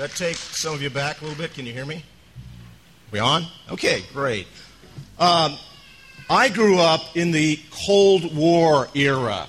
That, take some of you back a little bit? Can you hear me? We on? Okay, great. Um, I grew up in the Cold War era,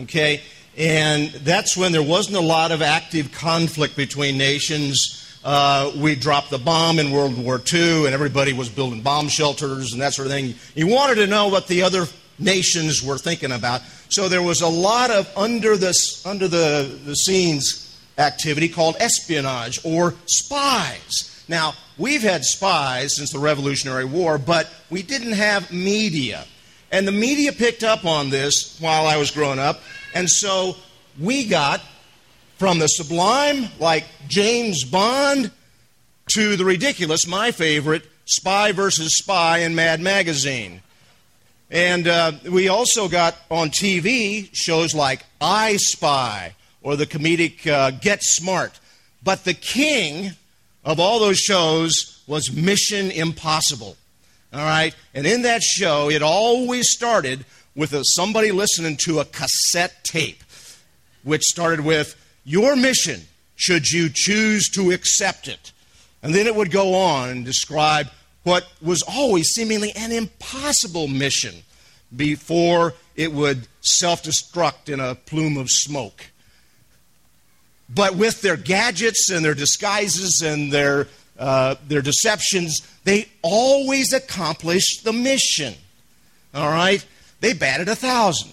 okay? And that's when there wasn't a lot of active conflict between nations. Uh, we dropped the bomb in World War II, and everybody was building bomb shelters and that sort of thing. You wanted to know what the other nations were thinking about. So there was a lot of under the, under the, the scenes activity called espionage or spies. Now, we've had spies since the Revolutionary War, but we didn't have media. And the media picked up on this while I was growing up. And so we got from the sublime, like James Bond, to the ridiculous, my favorite, Spy versus Spy in Mad Magazine. And uh, we also got on TV shows like I Spy or the comedic uh, Get Smart. But the king of all those shows was Mission Impossible. All right? And in that show, it always started with a, somebody listening to a cassette tape, which started with, Your mission, should you choose to accept it. And then it would go on and describe what was always seemingly an impossible mission before it would self destruct in a plume of smoke. But with their gadgets and their disguises and their, uh, their deceptions, they always accomplish the mission. All right? They batted a thousand.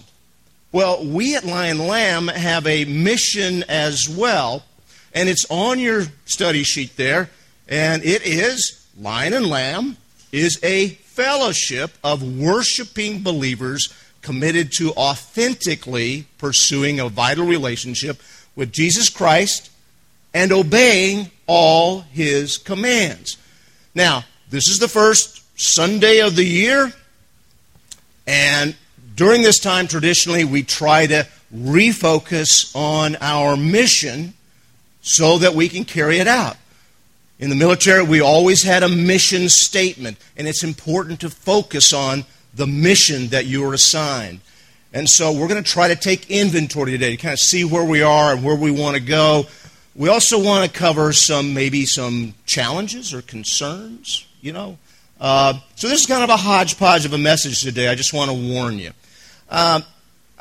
Well, we at Lion Lamb have a mission as well, and it's on your study sheet there, and it is Lion and Lamb is a fellowship of worshiping believers committed to authentically pursuing a vital relationship with Jesus Christ and obeying all his commands. Now, this is the first Sunday of the year, and during this time, traditionally, we try to refocus on our mission so that we can carry it out. In the military, we always had a mission statement, and it's important to focus on the mission that you are assigned. And so we're going to try to take inventory today to kind of see where we are and where we want to go. We also want to cover some, maybe some challenges or concerns, you know. Uh, so this is kind of a hodgepodge of a message today. I just want to warn you. Uh,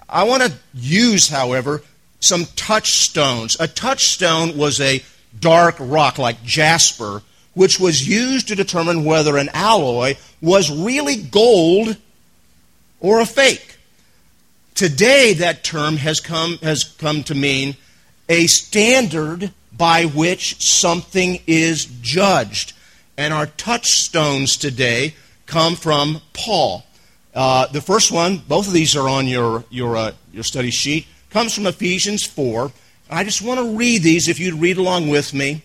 I want to use, however, some touchstones. A touchstone was a dark rock like jasper, which was used to determine whether an alloy was really gold or a fake. Today, that term has come, has come to mean a standard by which something is judged. And our touchstones today come from Paul. Uh, the first one, both of these are on your, your, uh, your study sheet, comes from Ephesians 4. I just want to read these if you'd read along with me,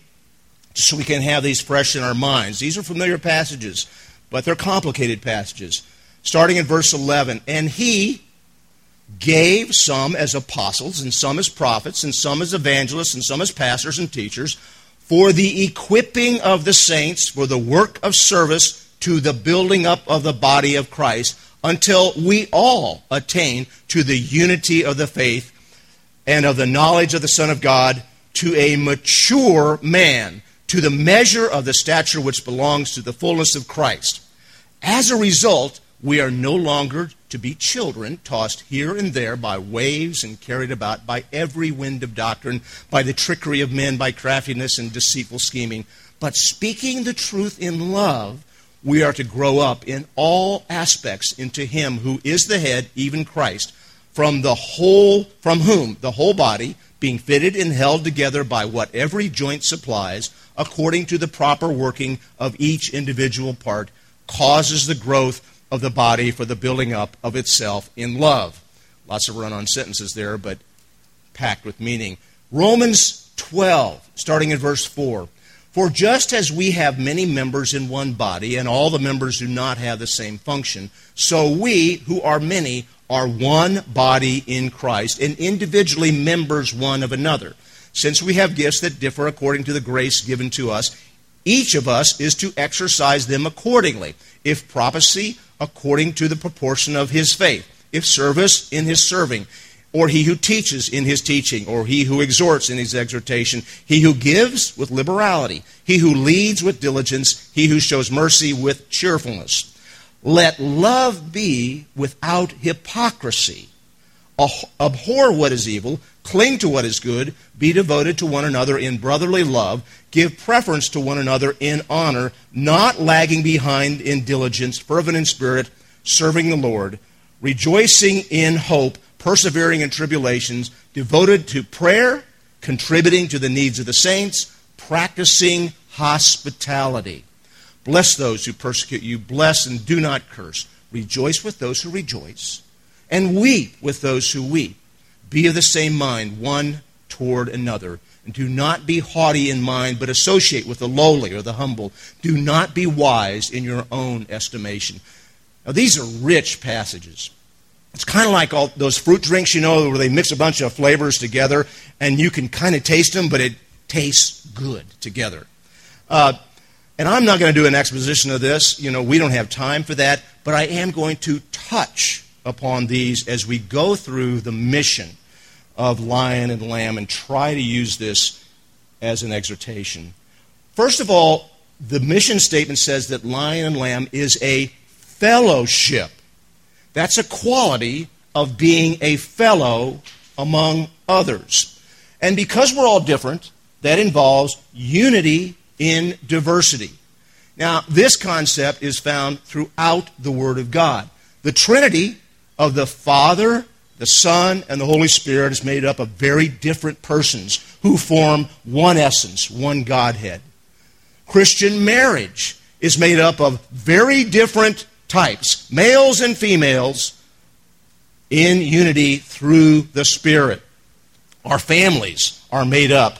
so we can have these fresh in our minds. These are familiar passages, but they're complicated passages. Starting in verse 11. And he, gave some as apostles, and some as prophets, and some as evangelists, and some as pastors and teachers, for the equipping of the saints for the work of service to the building up of the body of Christ, until we all attain to the unity of the faith and of the knowledge of the Son of God, to a mature man, to the measure of the stature which belongs to the fullness of Christ. As a result, we are no longer to be children tossed here and there by waves and carried about by every wind of doctrine, by the trickery of men, by craftiness and deceitful scheming. But speaking the truth in love, we are to grow up in all aspects into him who is the head, even Christ, from the whole from whom the whole body, being fitted and held together by what every joint supplies, according to the proper working of each individual part, causes the growth of the body for the building up of itself in love. Lots of run on sentences there, but packed with meaning. Romans 12, starting in verse 4. For just as we have many members in one body, and all the members do not have the same function, so we, who are many, are one body in Christ, and individually members one of another. Since we have gifts that differ according to the grace given to us, each of us is to exercise them accordingly. If prophecy, according to the proportion of his faith. If service, in his serving. or he who teaches in his teaching, or he who exhorts in his exhortation, he who gives with liberality, he who leads with diligence, he who shows mercy with cheerfulness. Let love be without hypocrisy. Abhor what is evil, cling to what is good, be devoted to one another in brotherly love, give preference to one another in honor, not lagging behind in diligence, fervent in spirit, serving the Lord, rejoicing in hope persevering in tribulations, devoted to prayer, contributing to the needs of the saints, practicing hospitality. Bless those who persecute you, bless and do not curse. Rejoice with those who rejoice, and weep with those who weep. Be of the same mind one toward another. Do not be haughty in mind, but associate with the lowly or the humble. Do not be wise in your own estimation. Now, these are rich passages. It's kind of like all those fruit drinks, you know, where they mix a bunch of flavors together and you can kind of taste them, but it tastes good together. Uh, and I'm not going to do an exposition of this. You know, we don't have time for that. But I am going to touch upon these as we go through the mission of Lion and Lamb and try to use this as an exhortation. First of all, the mission statement says that Lion and Lamb is a fellowship. That's a quality of being a fellow among others. And because we're all different, that involves unity in diversity. Now, this concept is found throughout the Word of God. The Trinity of the Father, the Son, and the Holy Spirit is made up of very different persons who form one essence, one Godhead. Christian marriage is made up of very different types, males and females, in unity through the Spirit. Our families are made up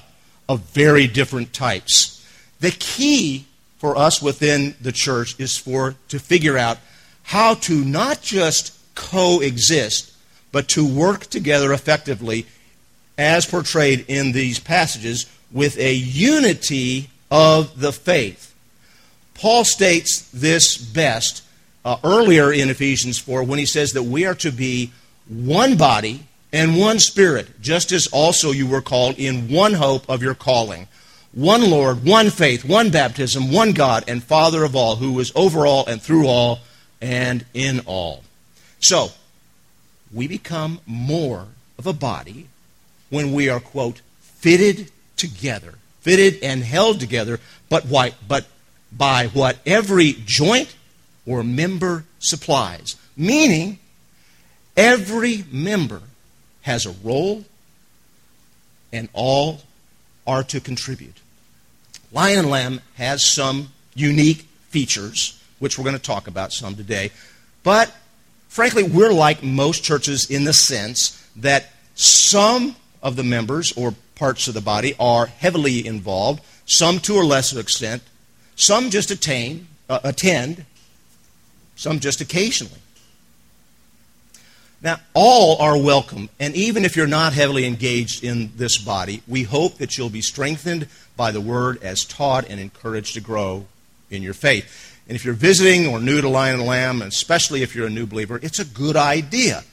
of very different types. The key for us within the church is for to figure out how to not just coexist, but to work together effectively as portrayed in these passages with a unity of the faith. Paul states this best uh, earlier in Ephesians 4 when he says that we are to be one body and one spirit, just as also you were called in one hope of your calling. One Lord, one faith, one baptism, one God and Father of all, who is over all and through all and in all. So, we become more of a body when we are, quote, fitted together, fitted and held together, but, why, but by what every joint or member supplies. Meaning, every member has a role and all are to contribute. Lion Lamb has some unique features, which we're going to talk about some today. But frankly, we're like most churches in the sense that some of the members or parts of the body are heavily involved, some to a lesser extent, some just attain, uh, attend, some just occasionally. Now, all are welcome, and even if you're not heavily engaged in this body, we hope that you'll be strengthened by the Word as taught and encouraged to grow in your faith. And if you're visiting or new to Lion and Lamb, especially if you're a new believer, it's a good idea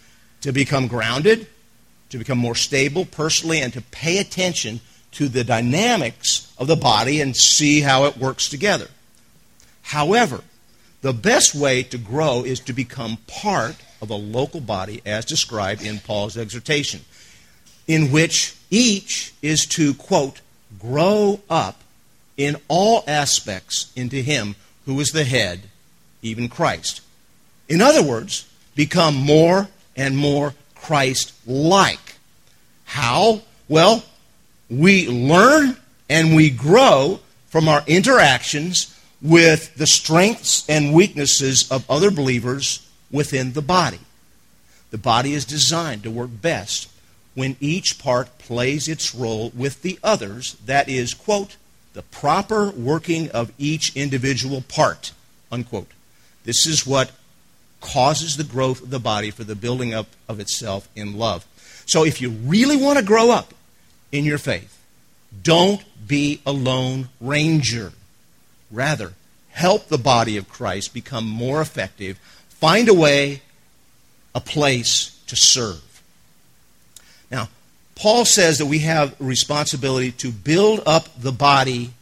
to become grounded, to become more stable personally, and to pay attention to the dynamics of the body and see how it works together. However, the best way to grow is to become part of a local body as described in Paul's exhortation, in which each is to, quote, grow up in all aspects into Him who is the head, even Christ. In other words, become more and more Christ like. How? Well, we learn and we grow from our interactions with the strengths and weaknesses of other believers within the body. The body is designed to work best when each part plays its role with the others, that is, quote, the proper working of each individual part, unquote. This is what causes the growth of the body for the building up of itself in love. So if you really want to grow up in your faith, don't be a lone ranger. Rather, help the body of Christ become more effective, find a way, a place to serve. Now, Paul says that we have responsibility to build up the body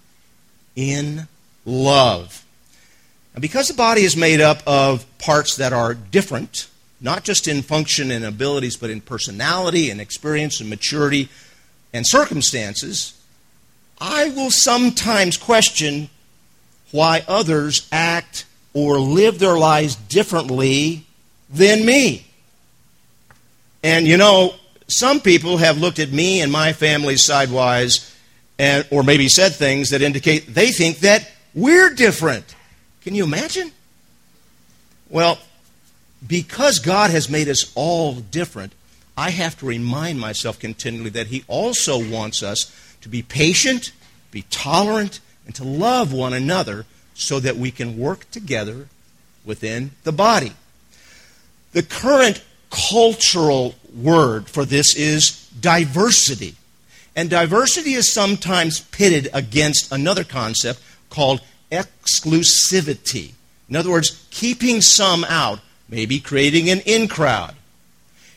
in love. And because the body is made up of parts that are different, not just in function and abilities, but in personality and experience and maturity and circumstances, I will sometimes question why others act or live their lives differently than me. And you know, some people have looked at me and my family sidewise and or maybe said things that indicate they think that we're different. Can you imagine? Well, because God has made us all different, I have to remind myself continually that He also wants us to be patient, be tolerant, and to love one another so that we can work together within the body. The current cultural word for this is diversity. And diversity is sometimes pitted against another concept called exclusivity. In other words, keeping some out, maybe creating an in crowd.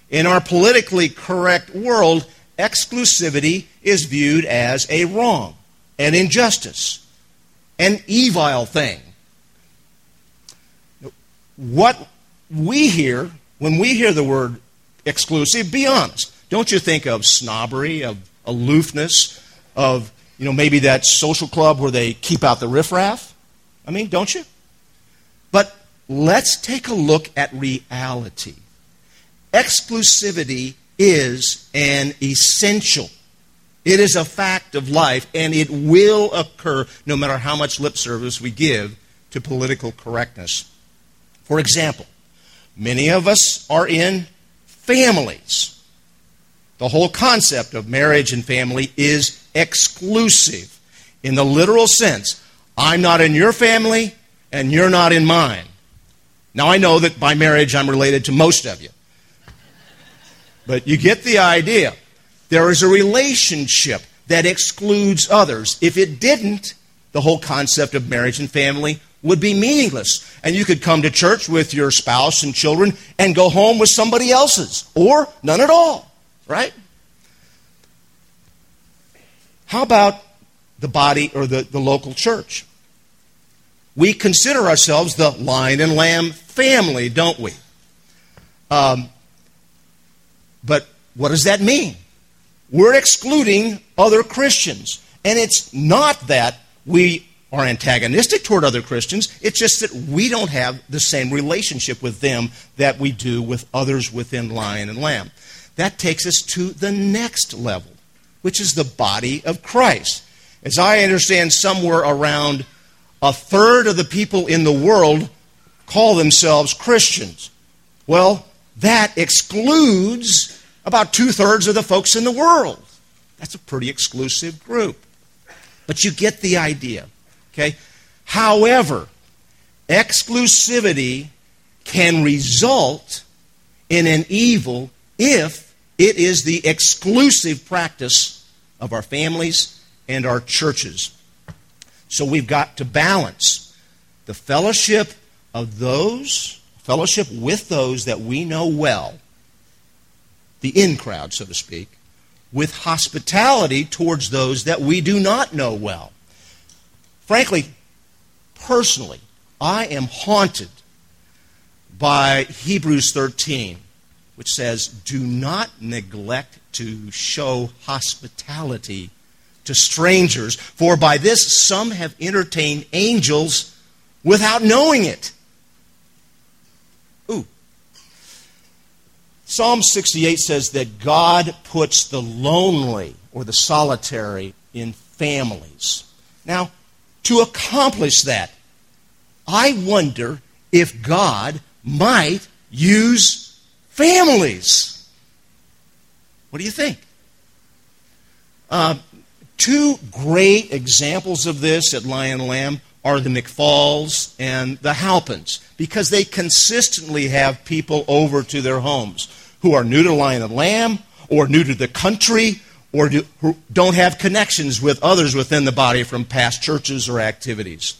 In our politically correct world, exclusivity is viewed as a wrong, an injustice, an evil thing. What we hear when we hear the word exclusive, be honest. Don't you think of snobbery, of aloofness, of you know maybe that social club where they keep out the riffraff? I mean, don't you? But let's take a look at reality. Exclusivity is an essential. It is a fact of life, and it will occur no matter how much lip service we give to political correctness. For example, many of us are in families. The whole concept of marriage and family is exclusive in the literal sense. I'm not in your family, and you're not in mine. Now, I know that by marriage I'm related to most of you. But you get the idea. There is a relationship that excludes others. If it didn't, the whole concept of marriage and family would be meaningless. And you could come to church with your spouse and children and go home with somebody else's, or none at all, right? How about the body or the, the local church? We consider ourselves the lion and lamb family, don't we? Um, but what does that mean? We're excluding other Christians. And it's not that we are antagonistic toward other Christians. It's just that we don't have the same relationship with them that we do with others within Lion and Lamb. That takes us to the next level, which is the body of Christ. As I understand, somewhere around a third of the people in the world call themselves Christians. Well, that excludes about two thirds of the folks in the world. That's a pretty exclusive group. But you get the idea. Okay? However, exclusivity can result in an evil if it is the exclusive practice of our families and our churches. So we've got to balance the fellowship of those, fellowship with those that we know well, the in crowd, so to speak, with hospitality towards those that we do not know well. Frankly, personally, I am haunted by Hebrews 13, which says, Do not neglect to show hospitality to strangers, for by this some have entertained angels without knowing it. Ooh. Psalm 68 says that God puts the lonely or the solitary in families. Now, to accomplish that. I wonder if God might use families. What do you think? Uh, two great examples of this at Lion Lamb are the McFalls and the Halpins because they consistently have people over to their homes who are new to Lion and Lamb or new to the country or do, don't have connections with others within the body from past churches or activities.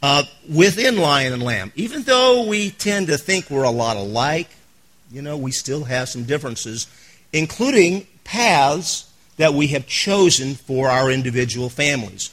Uh, within Lion and Lamb, even though we tend to think we're a lot alike, you know, we still have some differences, including paths that we have chosen for our individual families.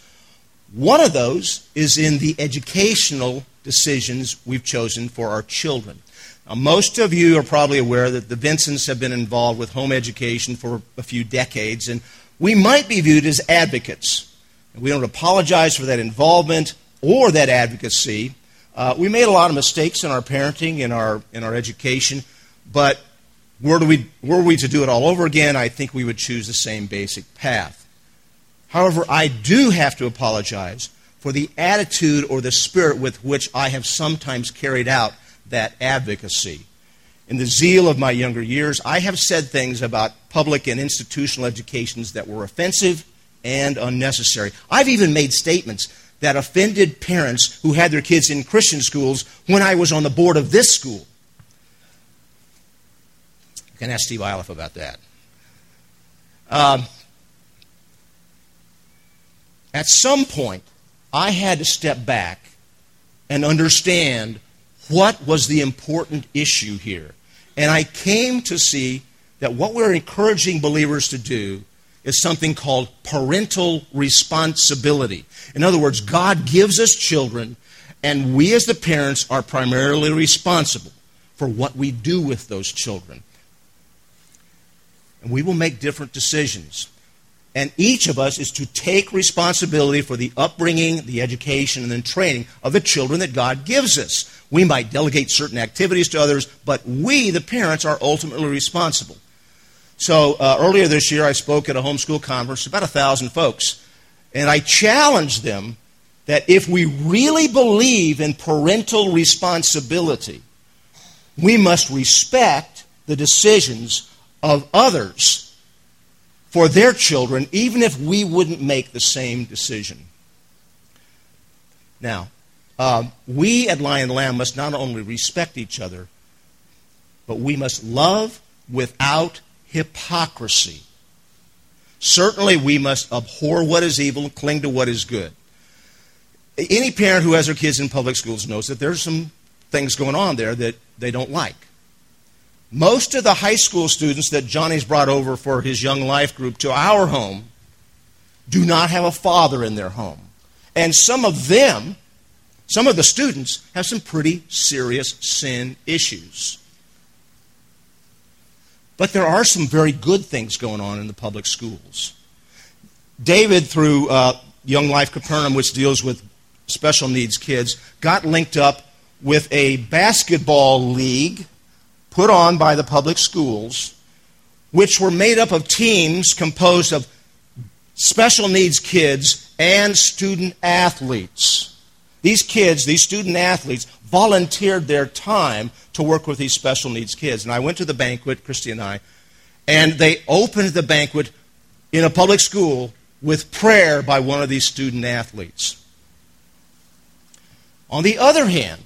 One of those is in the educational decisions we've chosen for our children. Now, most of you are probably aware that the Vincents have been involved with home education for a few decades, and we might be viewed as advocates. We don't apologize for that involvement or that advocacy. Uh, we made a lot of mistakes in our parenting, in our, in our education, but were we, were we to do it all over again, I think we would choose the same basic path. However, I do have to apologize for the attitude or the spirit with which I have sometimes carried out that advocacy. In the zeal of my younger years, I have said things about public and institutional educations that were offensive and unnecessary. I've even made statements that offended parents who had their kids in Christian schools when I was on the board of this school. You can ask Steve Iliff about that. Um, at some point, I had to step back and understand what was the important issue here. And I came to see that what we're encouraging believers to do is something called parental responsibility. In other words, God gives us children, and we as the parents are primarily responsible for what we do with those children. And we will make different decisions. And each of us is to take responsibility for the upbringing, the education, and the training of the children that God gives us. We might delegate certain activities to others, but we, the parents, are ultimately responsible. So uh, earlier this year, I spoke at a homeschool conference, about a thousand folks, and I challenged them that if we really believe in parental responsibility, we must respect the decisions of others for their children, even if we wouldn't make the same decision. Now, uh, we at Lion Lamb must not only respect each other, but we must love without hypocrisy. Certainly, we must abhor what is evil and cling to what is good. Any parent who has their kids in public schools knows that there's some things going on there that they don't like. Most of the high school students that Johnny's brought over for his young life group to our home do not have a father in their home. And some of them, some of the students, have some pretty serious sin issues. But there are some very good things going on in the public schools. David, through uh, Young Life Capernaum, which deals with special needs kids, got linked up with a basketball league put on by the public schools, which were made up of teams composed of special needs kids and student athletes. These kids, these student athletes, volunteered their time to work with these special needs kids. And I went to the banquet, Christy and I, and they opened the banquet in a public school with prayer by one of these student athletes. On the other hand,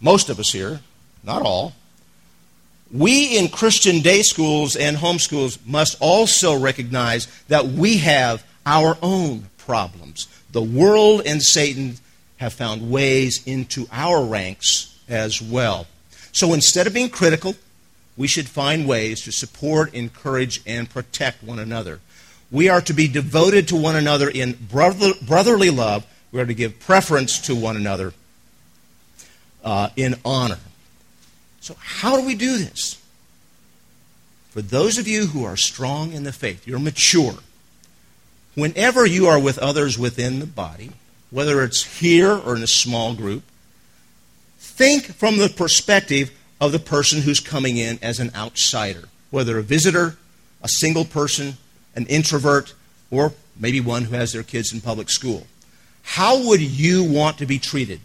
most of us here, not all, we in Christian day schools and homeschools must also recognize that we have our own problems. The world and Satan have found ways into our ranks as well. So instead of being critical, we should find ways to support, encourage, and protect one another. We are to be devoted to one another in brother, brotherly love. We are to give preference to one another uh, in honor. So, how do we do this? For those of you who are strong in the faith, you're mature, whenever you are with others within the body, whether it's here or in a small group, think from the perspective of the person who's coming in as an outsider, whether a visitor, a single person, an introvert, or maybe one who has their kids in public school. How would you want to be treated?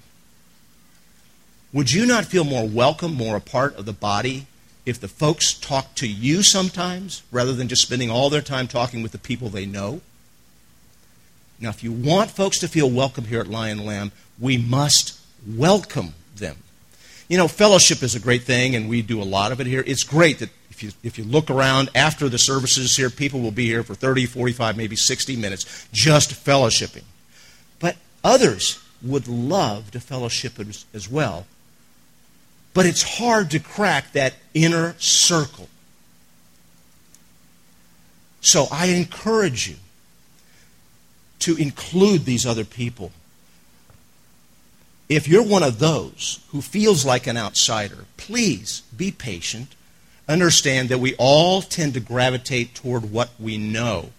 Would you not feel more welcome, more a part of the body, if the folks talked to you sometimes rather than just spending all their time talking with the people they know? Now, if you want folks to feel welcome here at Lion Lamb, we must welcome them. You know, fellowship is a great thing, and we do a lot of it here. It's great that if you, if you look around after the services here, people will be here for 30, 45, maybe 60 minutes just fellowshipping. But others would love to fellowship as, as well. But it's hard to crack that inner circle. So I encourage you to include these other people. If you're one of those who feels like an outsider, please be patient. Understand that we all tend to gravitate toward what we know.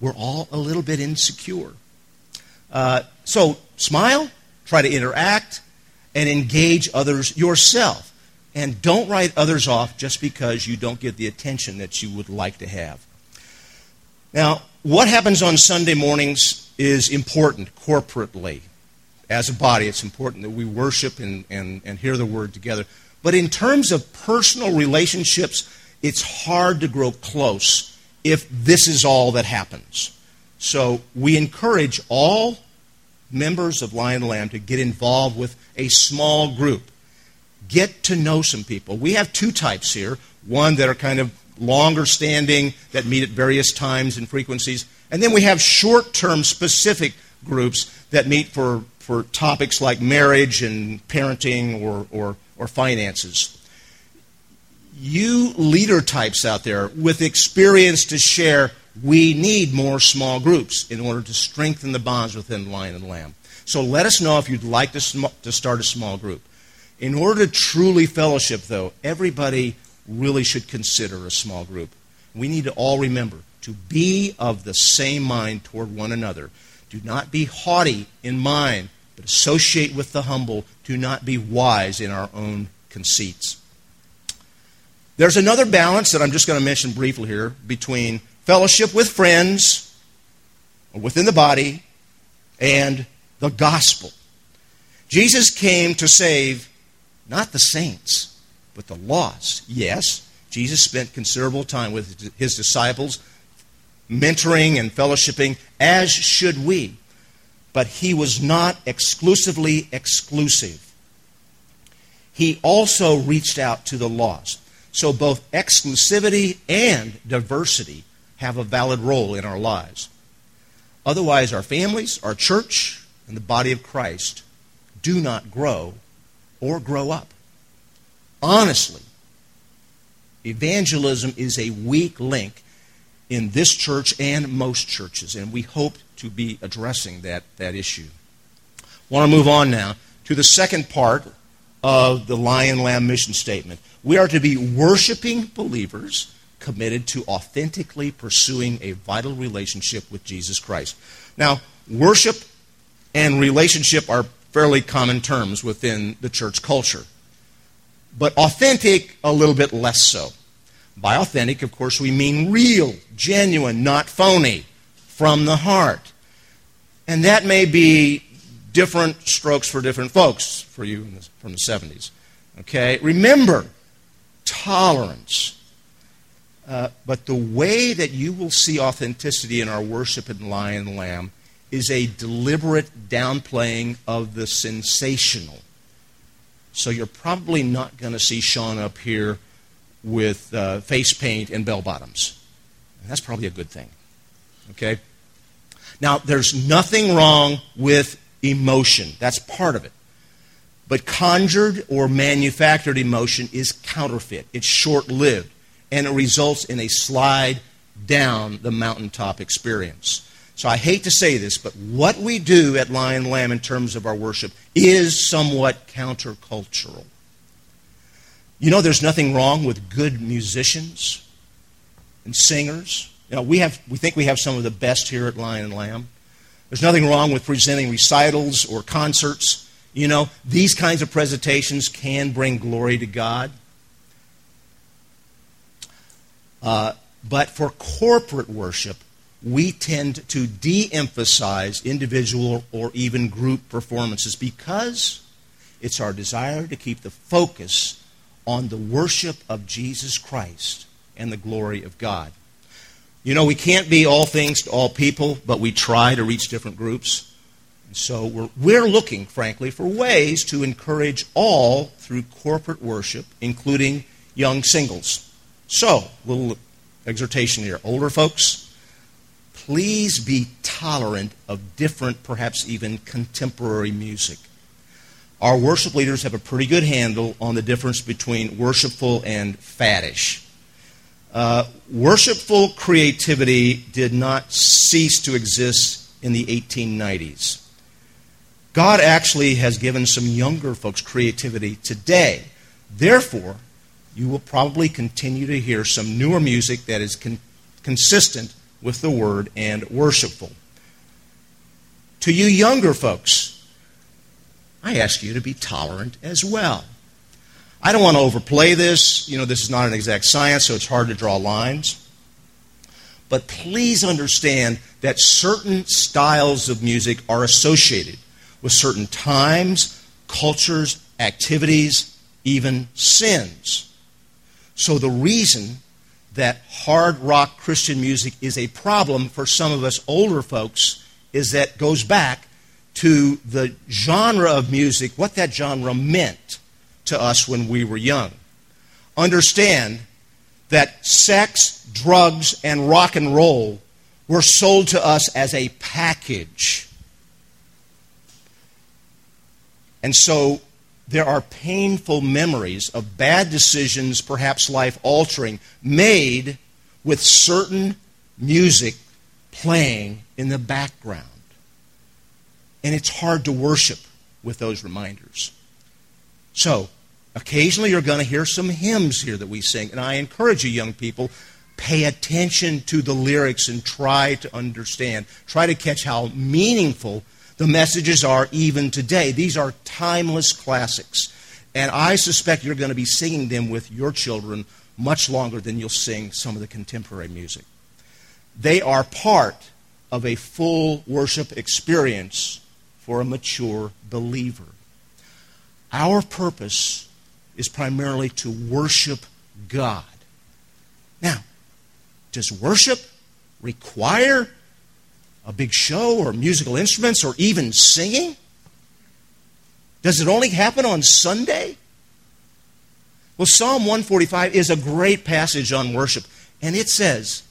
We're all a little bit insecure. Uh, so smile, try to interact, and engage others yourself. And don't write others off just because you don't get the attention that you would like to have. Now, what happens on Sunday mornings is important corporately. As a body, it's important that we worship and, and, and hear the word together. But in terms of personal relationships, it's hard to grow close if this is all that happens. So we encourage all members of Lion Lamb to get involved with a small group. Get to know some people. We have two types here one that are kind of longer standing, that meet at various times and frequencies. And then we have short term specific groups that meet for, for topics like marriage and parenting or, or, or finances. You leader types out there with experience to share, we need more small groups in order to strengthen the bonds within Lion and Lamb. So let us know if you'd like to, sm- to start a small group. In order to truly fellowship, though, everybody really should consider a small group. We need to all remember to be of the same mind toward one another. Do not be haughty in mind, but associate with the humble. Do not be wise in our own conceits. There's another balance that I'm just going to mention briefly here between fellowship with friends within the body and the gospel. Jesus came to save not the saints, but the lost. Yes, Jesus spent considerable time with his disciples, mentoring and fellowshipping, as should we. But he was not exclusively exclusive. He also reached out to the lost. So both exclusivity and diversity have a valid role in our lives. Otherwise, our families, our church, and the body of Christ do not grow or grow up. Honestly, evangelism is a weak link in this church and most churches, and we hope to be addressing that, that issue. I want to move on now to the second part of the Lion Lamb mission statement. We are to be worshiping believers committed to authentically pursuing a vital relationship with Jesus Christ. Now, worship and relationship are fairly common terms within the church culture. But authentic, a little bit less so. By authentic, of course, we mean real, genuine, not phony, from the heart. And that may be different strokes for different folks for you the, from the 70s. Okay? Remember, tolerance. Uh, but the way that you will see authenticity in our worship in Lion Lamb is a deliberate downplaying of the sensational. So you're probably not going to see Sean up here with uh, face paint and bell bottoms. that's probably a good thing. Okay? Now, there's nothing wrong with emotion, that's part of it. But conjured or manufactured emotion is counterfeit, it's short lived, and it results in a slide down the mountaintop experience. So I hate to say this, but what we do at Lion Lamb in terms of our worship is somewhat countercultural. You know, there's nothing wrong with good musicians and singers. You know, we, have, we think we have some of the best here at Lion and Lamb. There's nothing wrong with presenting recitals or concerts. You know, these kinds of presentations can bring glory to God. Uh, but for corporate worship, we tend to de emphasize individual or even group performances because it's our desire to keep the focus on the worship of Jesus Christ and the glory of God. You know, we can't be all things to all people, but we try to reach different groups. And so we're, we're looking, frankly, for ways to encourage all through corporate worship, including young singles. So, little exhortation here. Older folks, please be tolerant of different, perhaps even contemporary music. our worship leaders have a pretty good handle on the difference between worshipful and faddish. Uh, worshipful creativity did not cease to exist in the 1890s. God actually has given some younger folks creativity today. Therefore, you will probably continue to hear some newer music that is con- consistent with the word and worshipful. To you younger folks, I ask you to be tolerant as well. I don't want to overplay this. You know, this is not an exact science, so it's hard to draw lines. But please understand that certain styles of music are associated with certain times, cultures, activities, even sins. So the reason that hard rock Christian music is a problem for some of us older folks is that goes back to the genre of music, what that genre meant to us when we were young. Understand that sex, drugs, and rock and roll were sold to us as a package. And so there are painful memories of bad decisions, perhaps life altering, made with certain music playing in the background. And it's hard to worship with those reminders. So, occasionally you're going to hear some hymns here that we sing. And I encourage you, young people, pay attention to the lyrics and try to understand. Try to catch how meaningful the messages are even today. These are timeless classics. And I suspect you're going to be singing them with your children much longer than you'll sing some of the contemporary music. They are part of a full worship experience for a mature believer. Our purpose is primarily to worship God. Now, does worship require a big show or musical instruments or even singing? Does it only happen on Sunday? Well, Psalm 145 is a great passage on worship, and it says,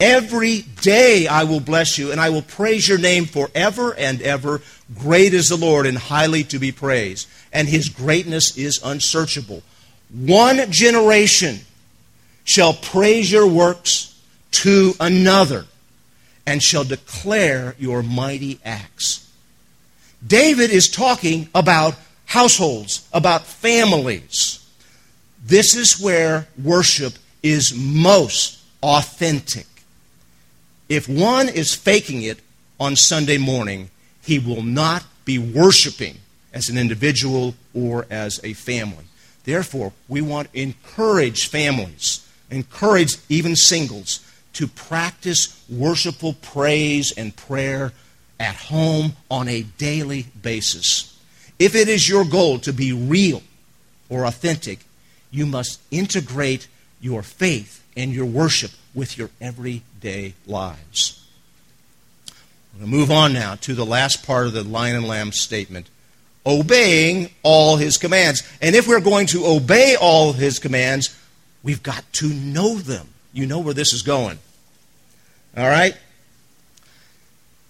Every day I will bless you, and I will praise your name forever and ever. Great is the Lord, and highly to be praised, and his greatness is unsearchable. One generation shall praise your works to another and shall declare your mighty acts. David is talking about households, about families. This is where worship is most authentic. If one is faking it on Sunday morning, he will not be worshiping as an individual or as a family. Therefore, we want to encourage families, encourage even singles to practice worshipful praise and prayer at home on a daily basis. If it is your goal to be real or authentic, you must integrate your faith and your worship with your everyday lives. I'm going to move on now to the last part of the lion and lamb statement obeying all his commands. And if we're going to obey all his commands, we've got to know them. You know where this is going. All right?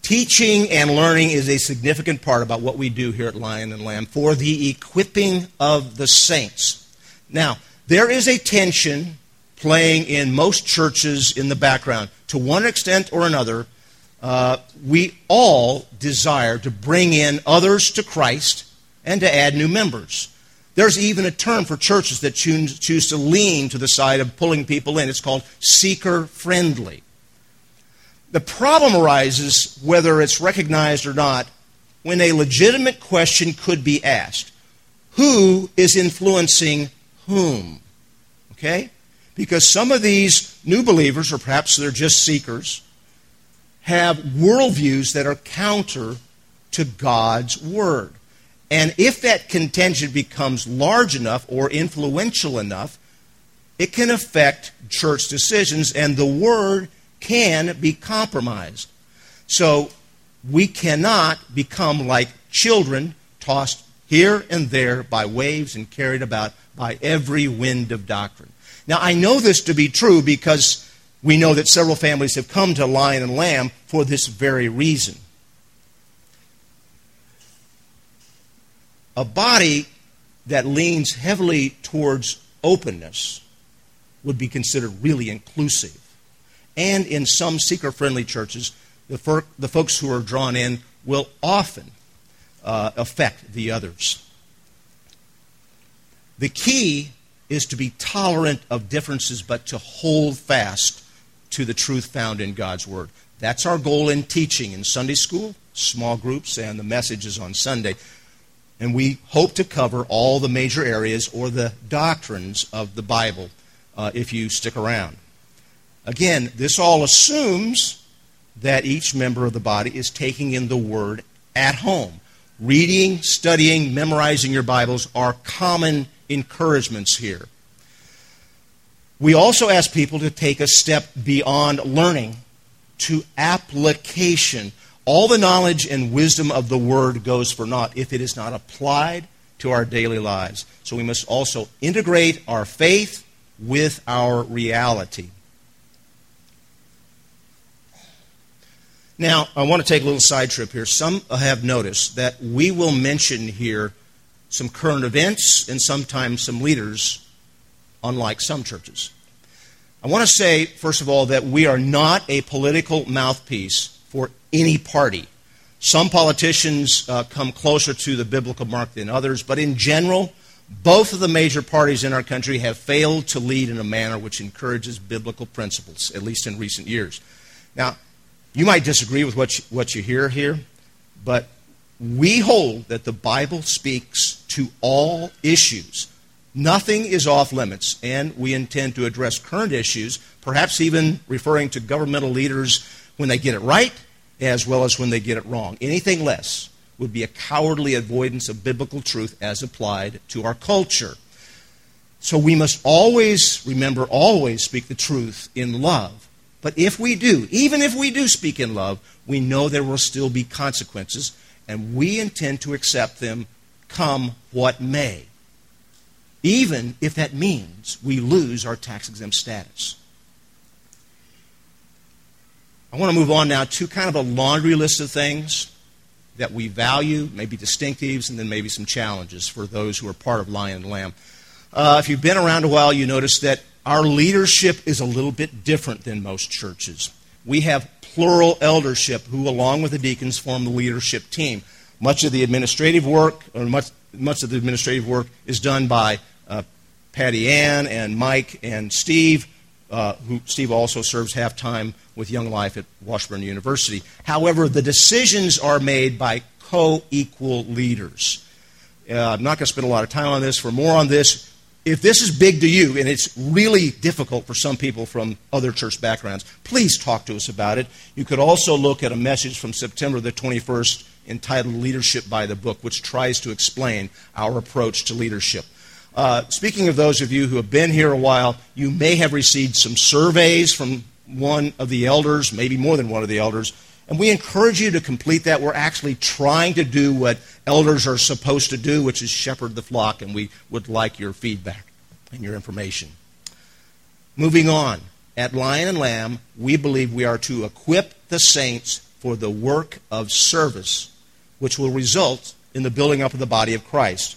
Teaching and learning is a significant part about what we do here at Lion and Lamb for the equipping of the saints. Now, there is a tension playing in most churches in the background. To one extent or another, uh, we all desire to bring in others to Christ and to add new members. There's even a term for churches that choose, choose to lean to the side of pulling people in. It's called seeker friendly. The problem arises, whether it's recognized or not, when a legitimate question could be asked Who is influencing whom? Okay? Because some of these new believers, or perhaps they're just seekers, have worldviews that are counter to God's Word. And if that contention becomes large enough or influential enough, it can affect church decisions, and the Word can be compromised. So we cannot become like children tossed here and there by waves and carried about by every wind of doctrine. Now, I know this to be true because we know that several families have come to Lion and Lamb for this very reason. A body that leans heavily towards openness would be considered really inclusive. And in some seeker friendly churches, the, for, the folks who are drawn in will often uh, affect the others. The key is to be tolerant of differences, but to hold fast to the truth found in God's Word. That's our goal in teaching in Sunday school, small groups, and the messages on Sunday. And we hope to cover all the major areas or the doctrines of the Bible uh, if you stick around. Again, this all assumes that each member of the body is taking in the Word at home. Reading, studying, memorizing your Bibles are common encouragements here. We also ask people to take a step beyond learning to application. All the knowledge and wisdom of the Word goes for naught if it is not applied to our daily lives. So we must also integrate our faith with our reality. Now, I want to take a little side trip here. Some have noticed that we will mention here some current events and sometimes some leaders, unlike some churches. I want to say, first of all, that we are not a political mouthpiece for any party. Some politicians uh, come closer to the biblical mark than others, but in general, both of the major parties in our country have failed to lead in a manner which encourages biblical principles, at least in recent years. Now, you might disagree with what you, what you hear here, but we hold that the Bible speaks to all issues. Nothing is off limits, and we intend to address current issues, perhaps even referring to governmental leaders when they get it right as well as when they get it wrong. Anything less would be a cowardly avoidance of biblical truth as applied to our culture. So we must always remember, always speak the truth in love. But if we do, even if we do speak in love, we know there will still be consequences, and we intend to accept them come what may, even if that means we lose our tax exempt status. I want to move on now to kind of a laundry list of things that we value, maybe distinctives, and then maybe some challenges for those who are part of Lion and Lamb. Uh, if you've been around a while, you notice that our leadership is a little bit different than most churches. We have plural eldership, who, along with the deacons, form the leadership team. Much of the administrative work, or much, much of the administrative work, is done by uh, Patty Ann and Mike and Steve, uh, who Steve also serves half time with Young Life at Washburn University. However, the decisions are made by co equal leaders. Uh, I'm not going to spend a lot of time on this. For more on this, if this is big to you and it's really difficult for some people from other church backgrounds, please talk to us about it. You could also look at a message from September the 21st entitled Leadership by the Book, which tries to explain our approach to leadership. Uh, speaking of those of you who have been here a while, you may have received some surveys from one of the elders, maybe more than one of the elders, and we encourage you to complete that. We're actually trying to do what elders are supposed to do, which is shepherd the flock, and we would like your feedback and your information. Moving on, at Lion and Lamb, we believe we are to equip the saints for the work of service, which will result in the building up of the body of Christ.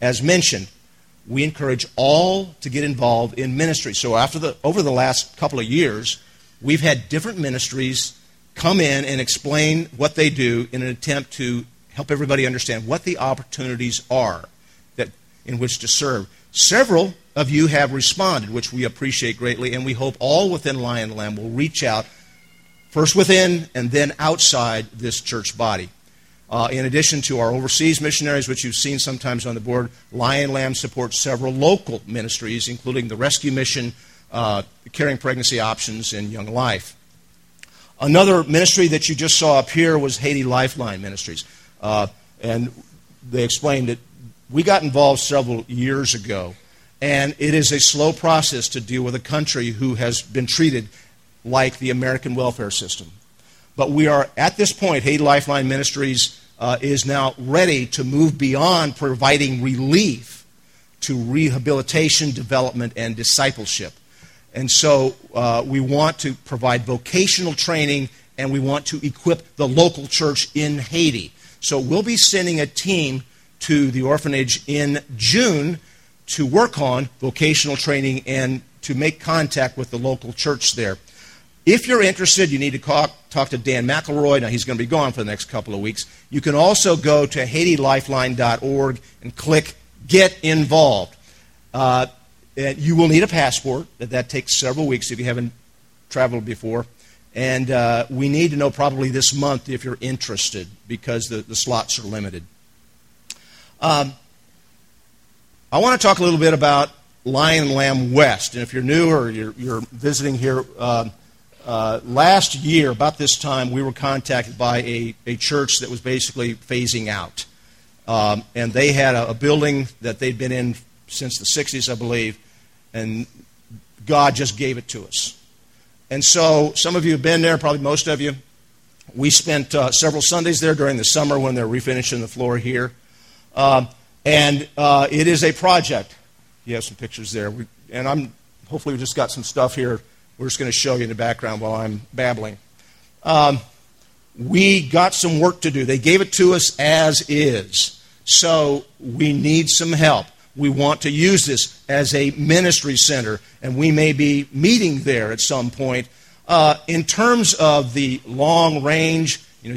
As mentioned, we encourage all to get involved in ministry. So after the over the last couple of years, we've had different ministries come in and explain what they do in an attempt to help everybody understand what the opportunities are that, in which to serve. Several of you have responded, which we appreciate greatly, and we hope all within Lion Lamb will reach out, first within and then outside this church body. Uh, in addition to our overseas missionaries, which you've seen sometimes on the board, Lion Lamb supports several local ministries, including the Rescue Mission, uh, Caring Pregnancy Options, and Young Life. Another ministry that you just saw up here was Haiti Lifeline Ministries. Uh, and they explained that we got involved several years ago, and it is a slow process to deal with a country who has been treated like the American welfare system. But we are, at this point, Haiti Lifeline Ministries uh, is now ready to move beyond providing relief to rehabilitation, development, and discipleship. And so uh, we want to provide vocational training and we want to equip the local church in Haiti. So we'll be sending a team to the orphanage in June to work on vocational training and to make contact with the local church there. If you're interested, you need to talk, talk to Dan McElroy. Now, he's going to be gone for the next couple of weeks. You can also go to HaitiLifeline.org and click Get Involved. Uh, you will need a passport. That takes several weeks if you haven't traveled before. And uh, we need to know probably this month if you're interested because the, the slots are limited. Um, I want to talk a little bit about Lion Lamb West. And if you're new or you're, you're visiting here, uh, uh, last year, about this time, we were contacted by a, a church that was basically phasing out. Um, and they had a, a building that they'd been in since the 60s, I believe, and God just gave it to us. And so, some of you have been there, probably most of you. We spent uh, several Sundays there during the summer when they're refinishing the floor here. Um, and uh, it is a project. You have some pictures there. We, and I'm hopefully we just got some stuff here. We're just going to show you in the background while I'm babbling. Um, we got some work to do. They gave it to us as is. So we need some help. We want to use this as a ministry center, and we may be meeting there at some point. Uh, in terms of the long range, you know,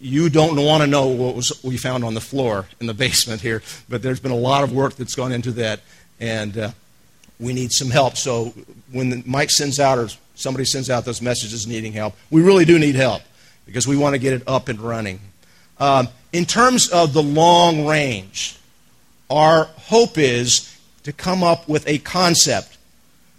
you don't want to know what was we found on the floor in the basement here, but there's been a lot of work that's gone into that, and uh, we need some help. So when Mike sends out or somebody sends out those messages needing help, we really do need help because we want to get it up and running. Um, in terms of the long range, our hope is to come up with a concept.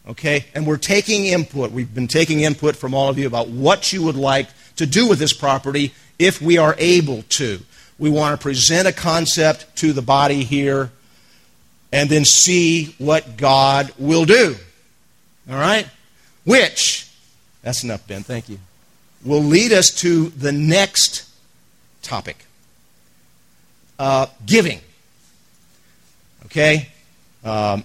Okay? And we're taking input. We've been taking input from all of you about what you would like to do with this property if we are able to. We want to present a concept to the body here and then see what God will do. All right? Which, that's enough, Ben, thank you, will lead us to the next topic uh, giving. Okay? Um,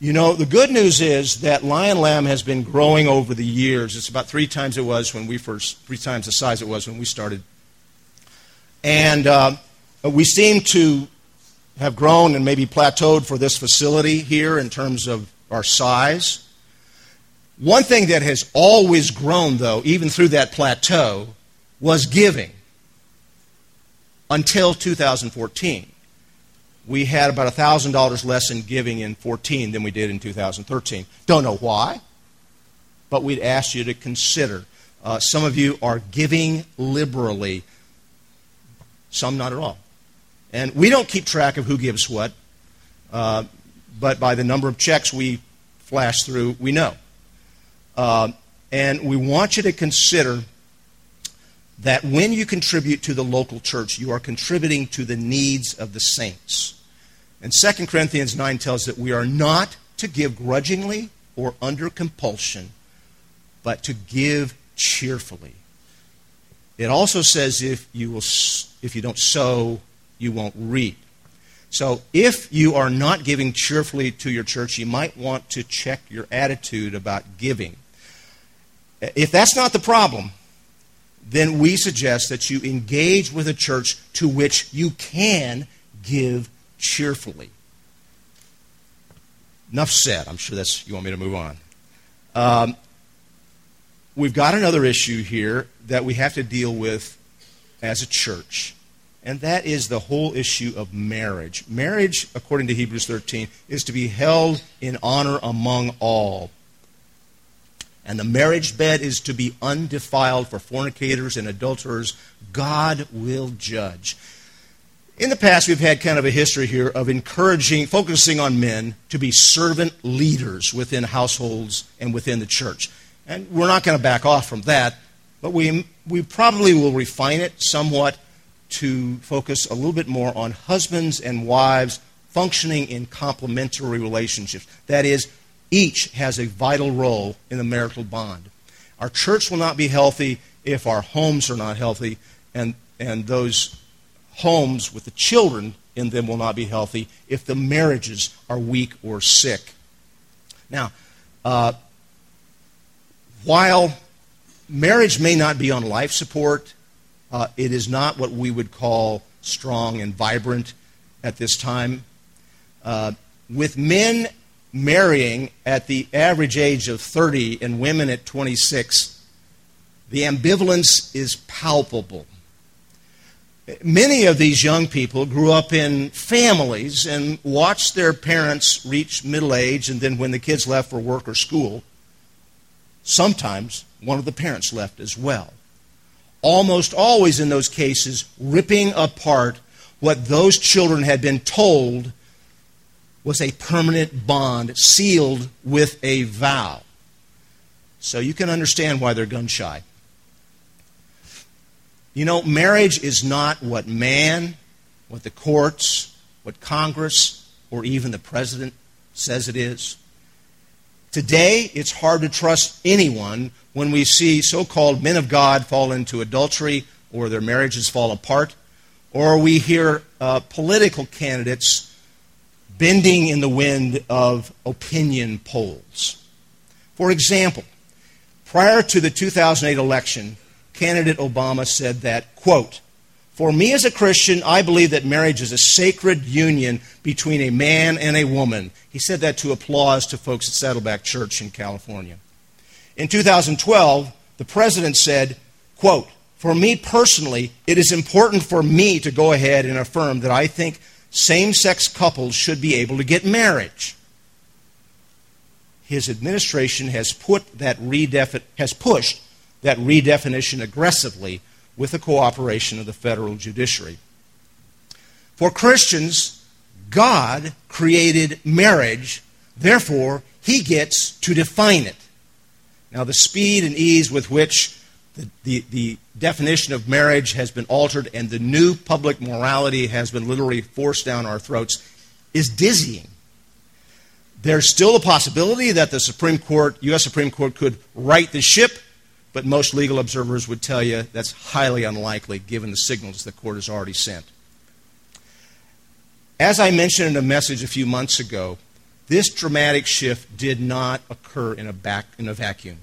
you know, the good news is that Lion Lamb has been growing over the years. It's about three times it was when we first, three times the size it was when we started. And uh, we seem to have grown and maybe plateaued for this facility here in terms of our size. One thing that has always grown, though, even through that plateau, was giving until 2014 we had about $1,000 less in giving in 14 than we did in 2013. Don't know why, but we'd ask you to consider. Uh, some of you are giving liberally, some not at all. And we don't keep track of who gives what, uh, but by the number of checks we flash through, we know. Uh, and we want you to consider that when you contribute to the local church, you are contributing to the needs of the saints. And 2 Corinthians 9 tells that we are not to give grudgingly or under compulsion, but to give cheerfully. It also says if you, will, if you don't sow, you won't read. So if you are not giving cheerfully to your church, you might want to check your attitude about giving. If that's not the problem, then we suggest that you engage with a church to which you can give cheerfully. Enough said. I'm sure that's you want me to move on. Um, we've got another issue here that we have to deal with as a church, and that is the whole issue of marriage. Marriage, according to Hebrews 13, is to be held in honor among all. And the marriage bed is to be undefiled for fornicators and adulterers. God will judge. In the past, we've had kind of a history here of encouraging, focusing on men to be servant leaders within households and within the church. And we're not going to back off from that, but we, we probably will refine it somewhat to focus a little bit more on husbands and wives functioning in complementary relationships. That is, each has a vital role in the marital bond. Our church will not be healthy if our homes are not healthy, and, and those homes with the children in them will not be healthy if the marriages are weak or sick. Now, uh, while marriage may not be on life support, uh, it is not what we would call strong and vibrant at this time. Uh, with men marrying at the average age of 30 and women at 26, the ambivalence is palpable. Many of these young people grew up in families and watched their parents reach middle age, and then when the kids left for work or school, sometimes one of the parents left as well. Almost always in those cases, ripping apart what those children had been told was a permanent bond sealed with a vow. So you can understand why they're gun shy. You know, marriage is not what man, what the courts, what Congress, or even the president says it is. Today, it's hard to trust anyone when we see so called men of God fall into adultery or their marriages fall apart, or we hear uh, political candidates bending in the wind of opinion polls. For example, prior to the 2008 election, candidate Obama said that, quote, for me as a Christian, I believe that marriage is a sacred union between a man and a woman. He said that to applause to folks at Saddleback Church in California. In 2012, the president said, quote, for me personally, it is important for me to go ahead and affirm that I think same sex couples should be able to get marriage. His administration has, put that redefi- has pushed that redefinition aggressively with the cooperation of the federal judiciary. For Christians, God created marriage, therefore, He gets to define it. Now, the speed and ease with which the, the, the, definition of marriage has been altered and the new public morality has been literally forced down our throats is dizzying. There's still a possibility that the Supreme Court, U.S. Supreme Court, could right the ship, but most legal observers would tell you that's highly unlikely given the signals the court has already sent. As I mentioned in a message a few months ago, this dramatic shift did not occur in a, back, in a vacuum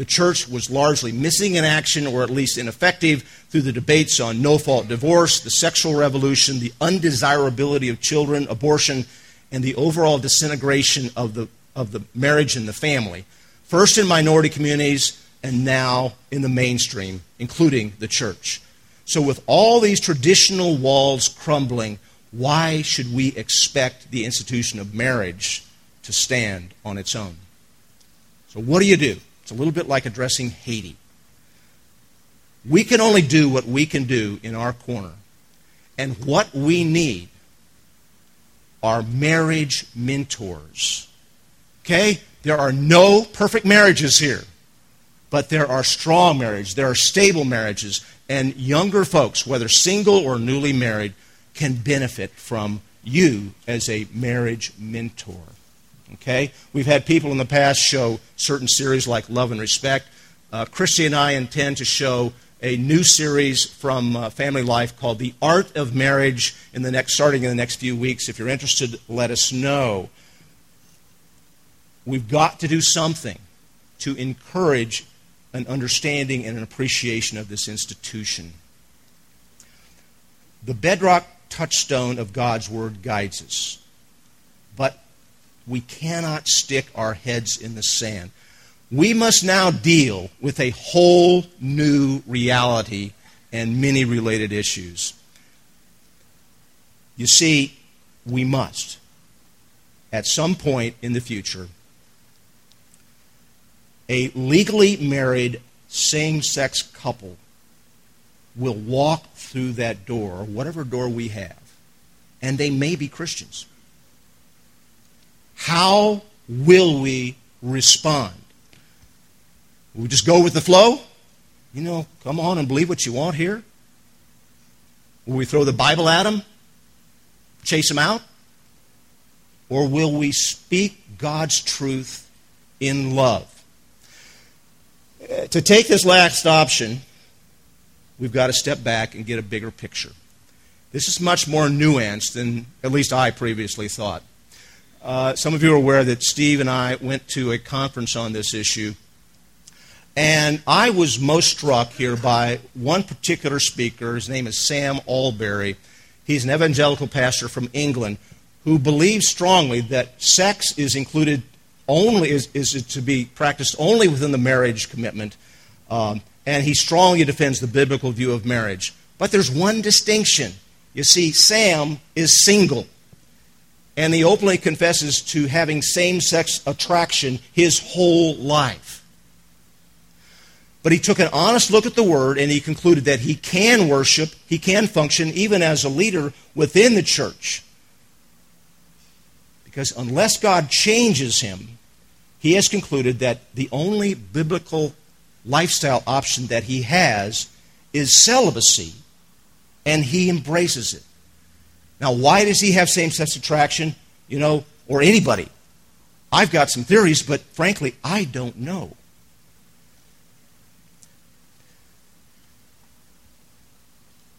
the church was largely missing in action or at least ineffective through the debates on no fault divorce, the sexual revolution, the undesirability of children, abortion, and the overall disintegration of the, of the marriage and the family. First in minority communities and now in the mainstream, including the church. So, with all these traditional walls crumbling, why should we expect the institution of marriage to stand on its own? So, what do you do? It's a little bit like addressing Haiti. We can only do what we can do in our corner. And what we need are marriage mentors. Okay? There are no perfect marriages here, but there are strong marriages, there are stable marriages, and younger folks, whether single or newly married, can benefit from you as a marriage mentor. Okay? We've had people in the past show certain series like Love and Respect. Uh, Christy and I intend to show a new series from uh, Family Life called The Art of Marriage in the next, starting in the next few weeks. If you're interested, let us know. We've got to do something to encourage an understanding and an appreciation of this institution. The bedrock touchstone of God's Word guides us. But we cannot stick our heads in the sand. We must now deal with a whole new reality and many related issues. You see, we must, at some point in the future, a legally married same sex couple will walk through that door, whatever door we have, and they may be Christians. How will we respond? Will we just go with the flow? You know, come on and believe what you want here? Will we throw the Bible at them? Chase them out? Or will we speak God's truth in love? To take this last option, we've got to step back and get a bigger picture. This is much more nuanced than at least I previously thought. Uh, some of you are aware that Steve and I went to a conference on this issue. And I was most struck here by one particular speaker. His name is Sam Allberry. He's an evangelical pastor from England who believes strongly that sex is included only is, is to be practiced only within the marriage commitment, um, and he strongly defends the biblical view of marriage. But there's one distinction. You see, Sam is single, and he openly confesses to having same-sex attraction his whole life. But he took an honest look at the Word and he concluded that he can worship, he can function even as a leader within the church. Because unless God changes him, he has concluded that the only biblical lifestyle option that he has is celibacy, and he embraces it. Now, why does he have same sex attraction? You know, or anybody? I've got some theories, but frankly, I don't know.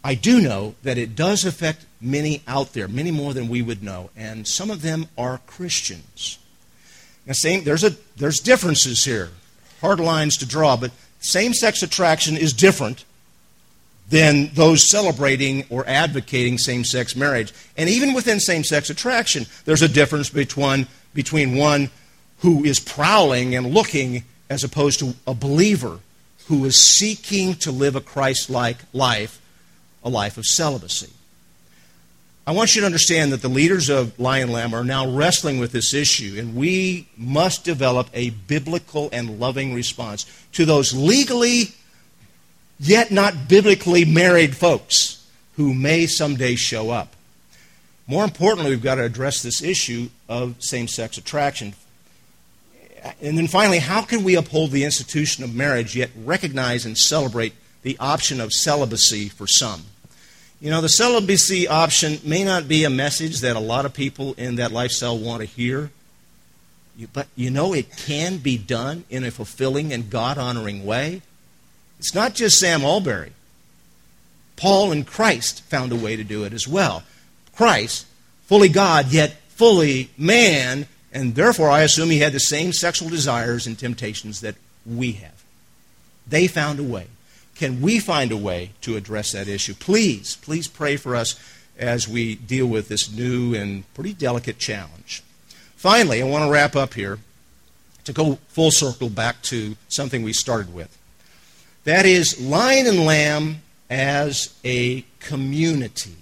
I do know that it does affect many out there, many more than we would know, and some of them are Christians. Now, same, there's, a, there's differences here, hard lines to draw, but same sex attraction is different than those celebrating or advocating same sex marriage. And even within same sex attraction, there's a difference between, between one who is prowling and looking as opposed to a believer who is seeking to live a Christ like life a life of celibacy. I want you to understand that the leaders of Lion Lamb are now wrestling with this issue, and we must develop a biblical and loving response to those legally yet not biblically married folks who may someday show up. More importantly, we've got to address this issue of same sex attraction. And then finally, how can we uphold the institution of marriage yet recognize and celebrate the option of celibacy for some? You know, the celibacy option may not be a message that a lot of people in that lifestyle want to hear, but you know it can be done in a fulfilling and God honoring way. It's not just Sam Allberry. Paul and Christ found a way to do it as well. Christ, fully God, yet fully man, and therefore I assume he had the same sexual desires and temptations that we have. They found a way. Can we find a way to address that issue? Please, please pray for us as we deal with this new and pretty delicate challenge. Finally, I want to wrap up here to go full circle back to something we started with. That is lion and lamb as a community.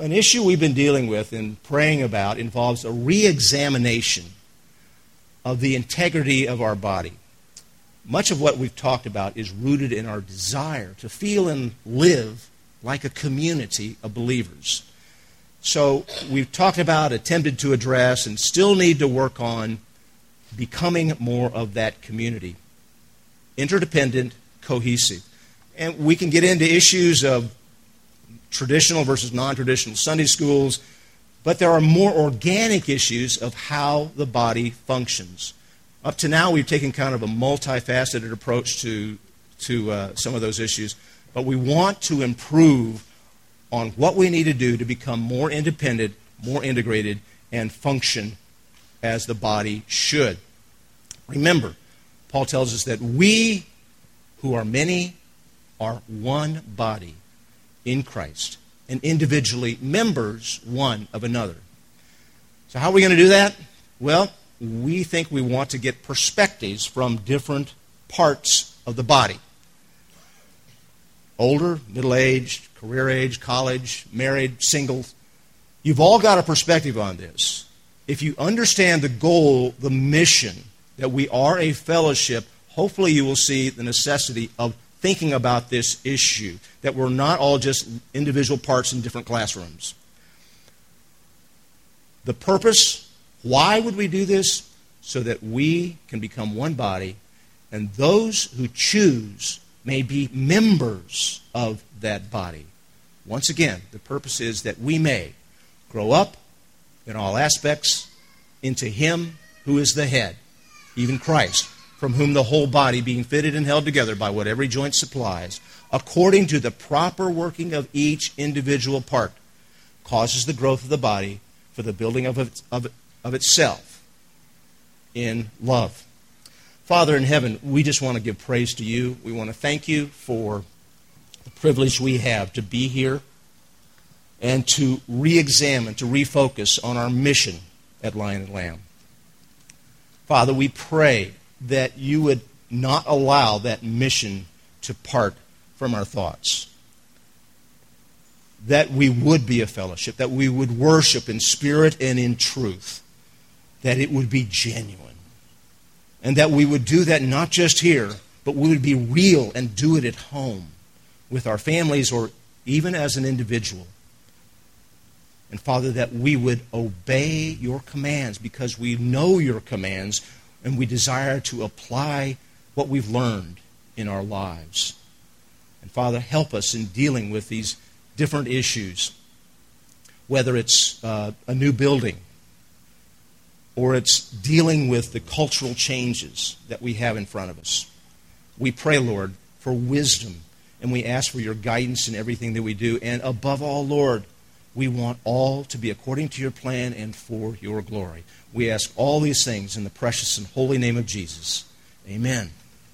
An issue we've been dealing with and praying about involves a re examination of the integrity of our body much of what we've talked about is rooted in our desire to feel and live like a community of believers. So we've talked about, attempted to address, and still need to work on becoming more of that community. Interdependent, cohesive. And we can get into issues of traditional versus non traditional Sunday schools, but there are more organic issues of how the body functions. Up to now, we've taken kind of a multifaceted approach to, to uh, some of those issues, but we want to improve on what we need to do to become more independent, more integrated, and function as the body should. Remember, Paul tells us that we, who are many, are one body in Christ and individually members one of another. So, how are we going to do that? Well, we think we want to get perspectives from different parts of the body older, middle aged, career age, college, married, single. You've all got a perspective on this. If you understand the goal, the mission, that we are a fellowship, hopefully you will see the necessity of thinking about this issue, that we're not all just individual parts in different classrooms. The purpose why would we do this? So that we can become one body, and those who choose may be members of that body. Once again, the purpose is that we may grow up in all aspects into Him who is the head, even Christ, from whom the whole body, being fitted and held together by what every joint supplies, according to the proper working of each individual part, causes the growth of the body for the building of, of, of itself in love. Father in heaven, we just want to give praise to you. We want to thank you for the privilege we have to be here and to re examine, to refocus on our mission at Lion and Lamb. Father, we pray that you would not allow that mission to part from our thoughts. That we would be a fellowship, that we would worship in spirit and in truth, that it would be genuine. And that we would do that not just here, but we would be real and do it at home with our families or even as an individual. And Father, that we would obey your commands because we know your commands and we desire to apply what we've learned in our lives. And Father, help us in dealing with these different issues, whether it's uh, a new building or it's dealing with the cultural changes that we have in front of us. We pray, Lord, for wisdom, and we ask for your guidance in everything that we do. And above all, Lord, we want all to be according to your plan and for your glory. We ask all these things in the precious and holy name of Jesus. Amen.